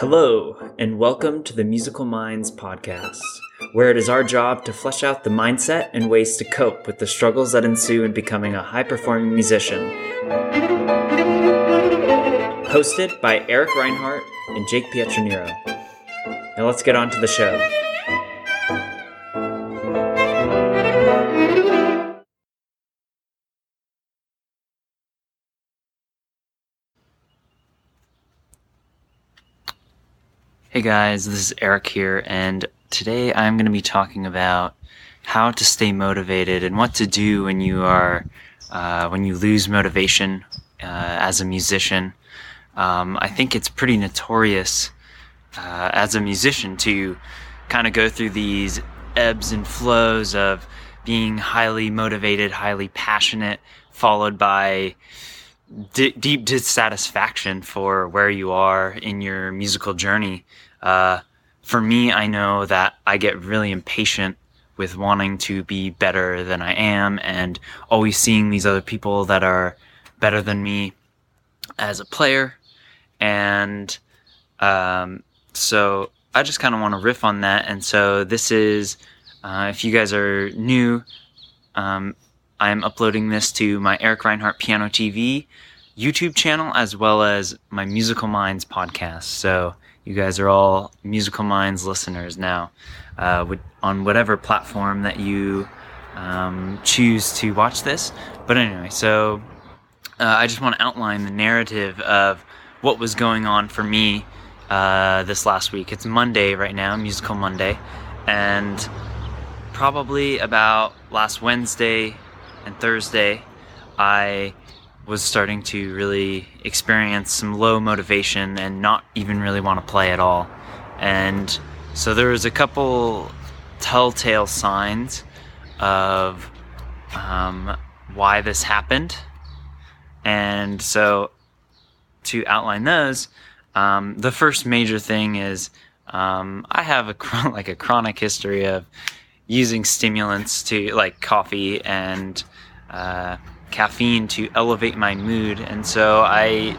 Hello, and welcome to the Musical Minds podcast, where it is our job to flesh out the mindset and ways to cope with the struggles that ensue in becoming a high performing musician. Hosted by Eric Reinhardt and Jake Pietranero. Now let's get on to the show. Hey guys, this is Eric here, and today I'm going to be talking about how to stay motivated and what to do when you are uh, when you lose motivation uh, as a musician. Um, I think it's pretty notorious uh, as a musician to kind of go through these ebbs and flows of being highly motivated, highly passionate, followed by d- deep dissatisfaction for where you are in your musical journey. Uh, for me, I know that I get really impatient with wanting to be better than I am and always seeing these other people that are better than me as a player. And um, so I just kind of want to riff on that. And so this is, uh, if you guys are new, um, I'm uploading this to my Eric Reinhardt Piano TV YouTube channel as well as my Musical Minds podcast. So you guys are all Musical Minds listeners now uh, on whatever platform that you um, choose to watch this. But anyway, so uh, I just want to outline the narrative of what was going on for me uh, this last week. It's Monday right now, Musical Monday, and probably about last Wednesday and Thursday, I was starting to really experience some low motivation and not even really want to play at all. And so there was a couple telltale signs of um, why this happened. And so to outline those, um, the first major thing is um, I have a like a chronic history of using stimulants to like coffee and uh, caffeine to elevate my mood, and so I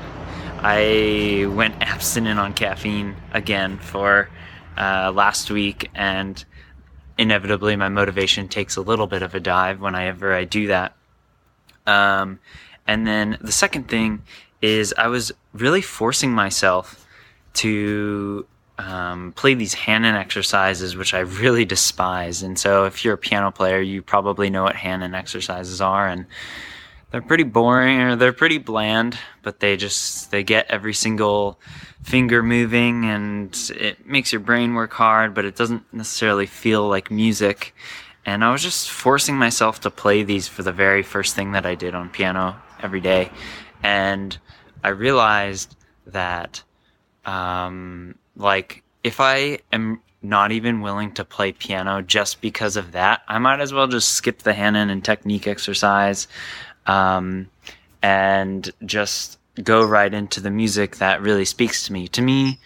I went abstinent on caffeine again for uh, last week, and inevitably my motivation takes a little bit of a dive whenever I do that. Um, and then the second thing is I was really forcing myself to um, play these Hanon exercises, which I really despise. And so, if you're a piano player, you probably know what Hanon exercises are, and they're pretty boring or they're pretty bland, but they just they get every single finger moving and it makes your brain work hard, but it doesn't necessarily feel like music. And I was just forcing myself to play these for the very first thing that I did on piano every day. And I realized that, um, like, if I am not even willing to play piano just because of that, I might as well just skip the Hanon and technique exercise um, and just go right into the music that really speaks to me. To me,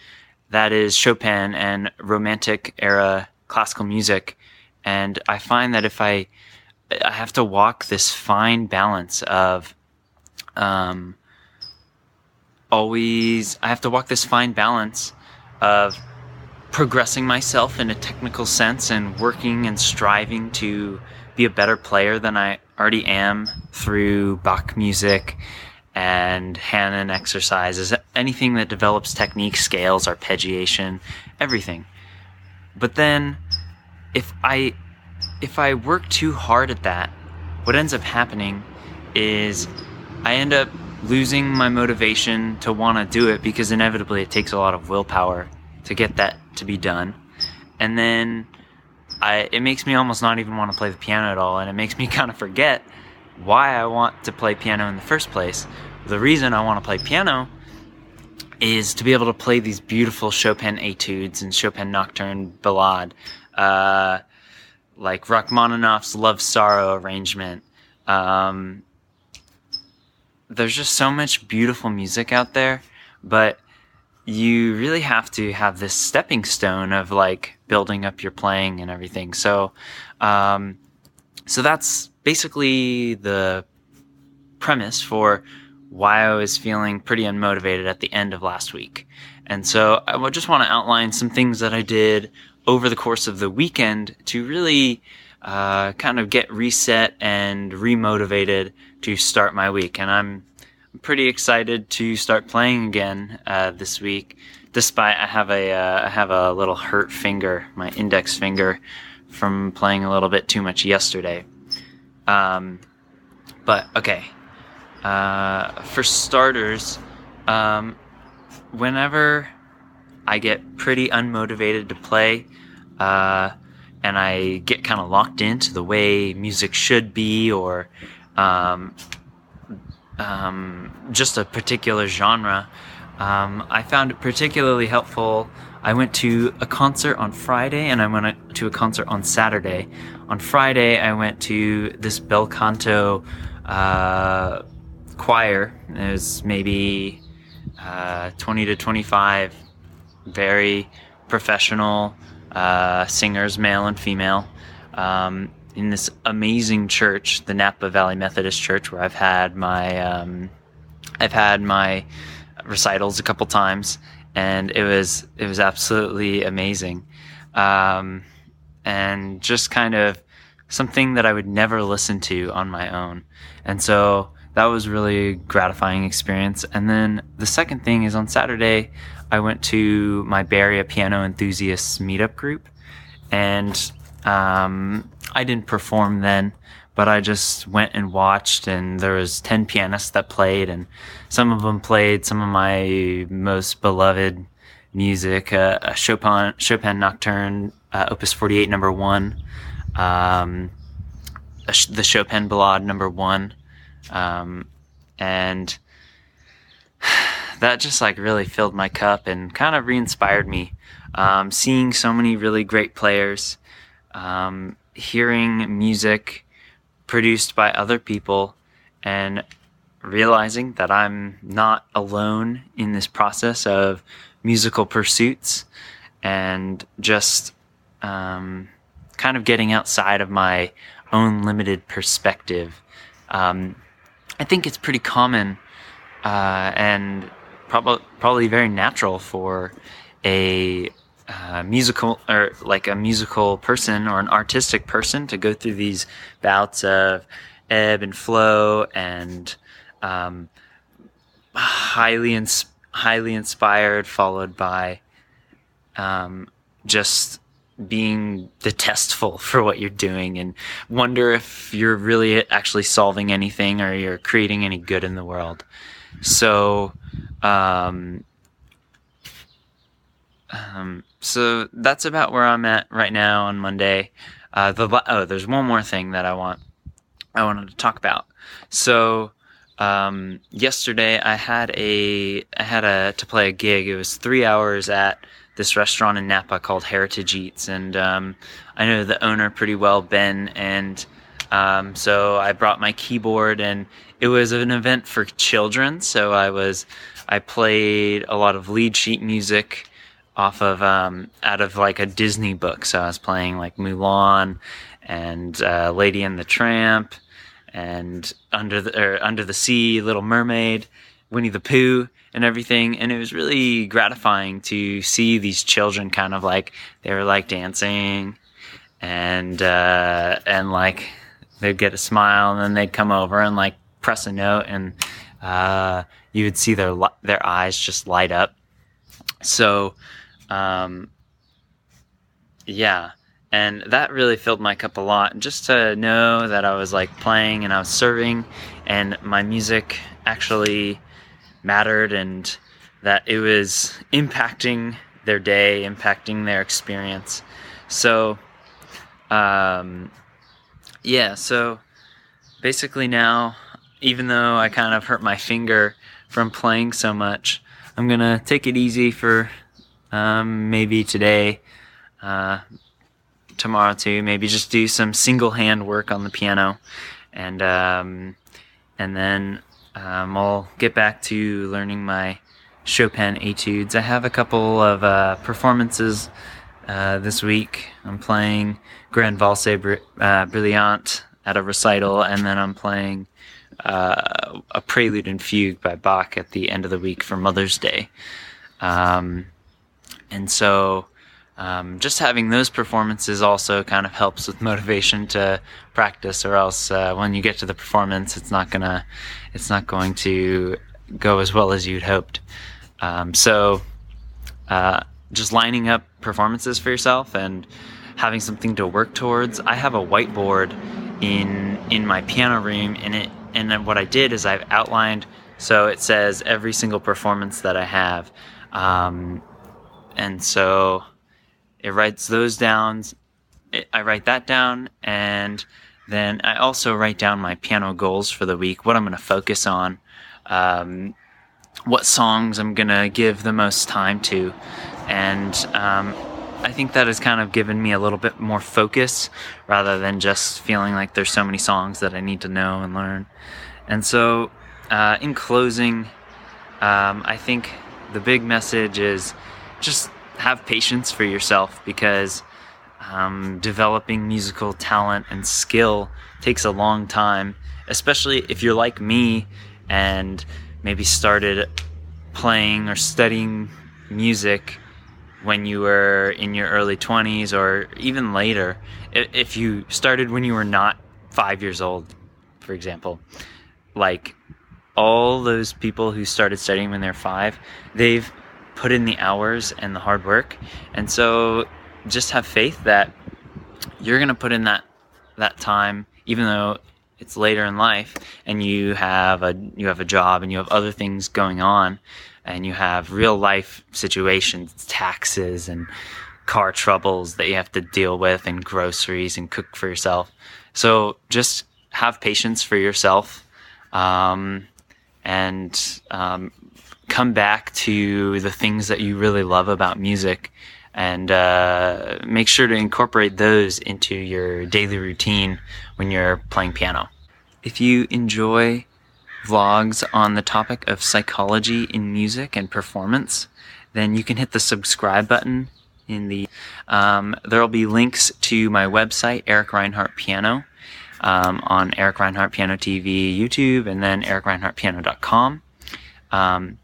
that is Chopin and Romantic era classical music. And I find that if I I have to walk this fine balance of um, always I have to walk this fine balance of progressing myself in a technical sense and working and striving to be a better player than I already am through Bach music and Hanon exercises, anything that develops technique, scales, arpeggiation, everything. But then if I if I work too hard at that, what ends up happening is I end up losing my motivation to want to do it because inevitably it takes a lot of willpower to get that to be done. And then I it makes me almost not even want to play the piano at all, and it makes me kind of forget why I want to play piano in the first place. The reason I want to play piano is to be able to play these beautiful Chopin etudes and Chopin Nocturne Ballade, uh, like Rachmaninoff's Love Sorrow arrangement. Um, there's just so much beautiful music out there, but you really have to have this stepping stone of like building up your playing and everything. So, um, so that's basically the premise for why I was feeling pretty unmotivated at the end of last week. And so I just want to outline some things that I did over the course of the weekend to really uh, kind of get reset and remotivated to start my week. And I'm pretty excited to start playing again uh, this week. Despite I have a uh, I have a little hurt finger, my index finger, from playing a little bit too much yesterday. Um, but okay, uh, for starters, um, whenever I get pretty unmotivated to play, uh, and I get kind of locked into the way music should be, or um, um, just a particular genre, um, I found it particularly helpful. I went to a concert on Friday and I went to a concert on Saturday. On Friday, I went to this bel canto uh, choir. It was maybe uh, 20 to 25 very professional uh, singers, male and female, um, in this amazing church, the Napa Valley Methodist Church, where I've had my um, I've had my recitals a couple times, and it was it was absolutely amazing, um, and just kind of something that I would never listen to on my own, and so that was really gratifying experience. And then the second thing is on Saturday, I went to my Bay Area piano enthusiasts meetup group, and um, I didn't perform then, but I just went and watched, and there was ten pianists that played, and some of them played some of my most beloved music, uh, a Chopin Chopin Nocturne, uh, Opus 48, number one, um, the Chopin Ballade, number one, um, and that just like really filled my cup and kind of re-inspired me. Um, seeing so many really great players, um, hearing music produced by other people, and realizing that I'm not alone in this process of musical pursuits, and just um, kind of getting outside of my own limited perspective. Um, I think it's pretty common uh, and probably probably very natural for a uh, musical or like a musical person or an artistic person to go through these bouts of ebb and flow and um, highly ins- highly inspired, followed by um, just being detestful for what you're doing and wonder if you're really actually solving anything or you're creating any good in the world. So, um, um, so that's about where I'm at right now on Monday. Uh, the oh, there's one more thing that I want I wanted to talk about. So, um, yesterday I had a I had a to play a gig. It was three hours at this restaurant in Napa called Heritage Eats, and um, I know the owner pretty well, Ben, and um, so I brought my keyboard, and it was an event for children. So I was I played a lot of lead sheet music off of um, out of like a Disney book. So I was playing like Mulan and uh, Lady and the Tramp and Under the Under the Sea, Little Mermaid, Winnie the Pooh and everything. And it was really gratifying to see these children kind of like, they were like dancing and, uh, and like they'd get a smile and then they'd come over and like press a note and, uh, you would see their, their eyes just light up. So, um, yeah. And that really filled my cup a lot. Just to know that I was like playing and I was serving and my music actually mattered and that it was impacting their day, impacting their experience. So, um, yeah, so basically now, even though I kind of hurt my finger from playing so much, I'm gonna take it easy for um, maybe today, uh, tomorrow too. Maybe just do some single hand work on the piano, and um, and then um, I'll get back to learning my Chopin etudes. I have a couple of uh, performances uh, this week. I'm playing Grand Valse Br- uh, at a recital, and then I'm playing uh, a Prelude and Fugue by Bach at the end of the week for Mother's Day. Um, and so, um, just having those performances also kind of helps with motivation to practice, or else uh, when you get to the performance, it's not gonna, it's not going to go as well as you'd hoped. Um, so, uh, just lining up performances for yourself and having something to work towards. I have a whiteboard in in my piano room, and it and then what I did is I've outlined so it says every single performance that I have, um, and so it writes those down. I write that down, and then I also write down my piano goals for the week, what I'm going to focus on, um, what songs I'm going to give the most time to, and um, I think that has kind of given me a little bit more focus rather than just feeling like there's so many songs that I need to know and learn. And so, uh, in closing, um, I think the big message is just have patience for yourself because um, developing musical talent and skill takes a long time, especially if you're like me and maybe started playing or studying music when you were in your early 20s or even later. If you started when you were not five years old, for example, like all those people who started studying when they're five, they've put in the hours and the hard work. And so just have faith that you're going to put in that that time even though it's later in life and you have a you have a job and you have other things going on and you have real life situations, taxes and car troubles that you have to deal with and groceries and cook for yourself. So just have patience for yourself um, and um, come back to the things that you really love about music and uh, make sure to incorporate those into your daily routine when you're playing piano. If you enjoy vlogs on the topic of psychology in music and performance, then you can hit the subscribe button in the. Um, there will be links to my website, Eric Reinhardt Piano, um, on Eric Reinhardt Piano TV YouTube, and then eric ericreinhardtpiano.com. Um,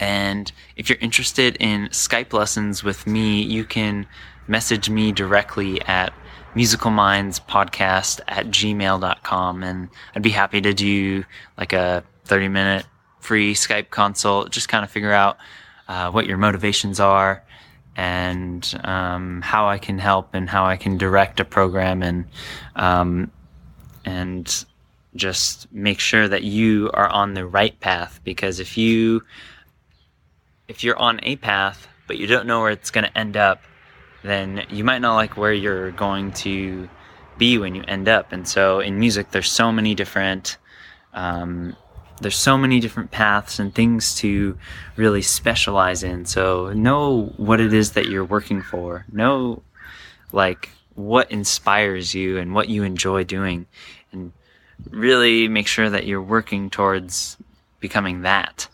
and if you're interested in Skype lessons with me, you can message me directly at musicalmindspodcast at gmail.com. And I'd be happy to do like a 30 minute free Skype consult, just kind of figure out uh, what your motivations are and um, how I can help and how I can direct a program and um, and just make sure that you are on the right path because if you if you're on a path but you don't know where it's going to end up then you might not like where you're going to be when you end up. And so in music there's so many different um, there's so many different paths and things to really specialize in. So know what it is that you're working for. Know like what inspires you and what you enjoy doing. And really make sure that you're working towards becoming that.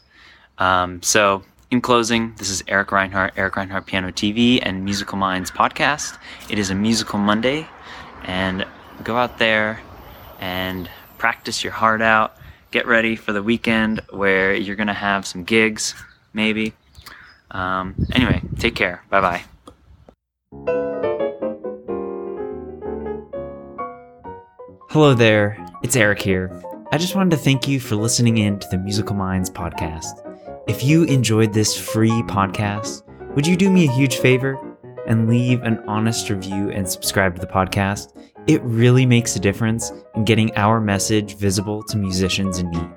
Um, so, in closing, this is Eric Reinhardt, Eric Reinhardt Piano TV and Musical Minds podcast. It is a musical Monday, and go out there and practice your heart out. Get ready for the weekend where you're going to have some gigs, maybe. Um, anyway, take care. Bye bye. Hello there, it's Eric here. I just wanted to thank you for listening in to the Musical Minds podcast. If you enjoyed this free podcast, would you do me a huge favor and leave an honest review and subscribe to the podcast? It really makes a difference in getting our message visible to musicians in need.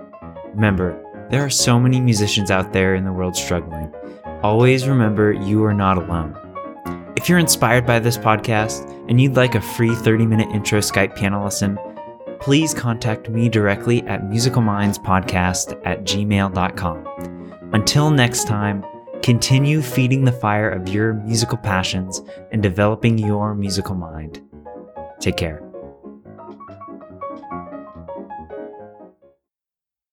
Remember, there are so many musicians out there in the world struggling. Always remember you are not alone. If you're inspired by this podcast and you'd like a free 30 minute intro Skype piano lesson, please contact me directly at musicalmindspodcast at gmail.com. Until next time, continue feeding the fire of your musical passions and developing your musical mind. Take care.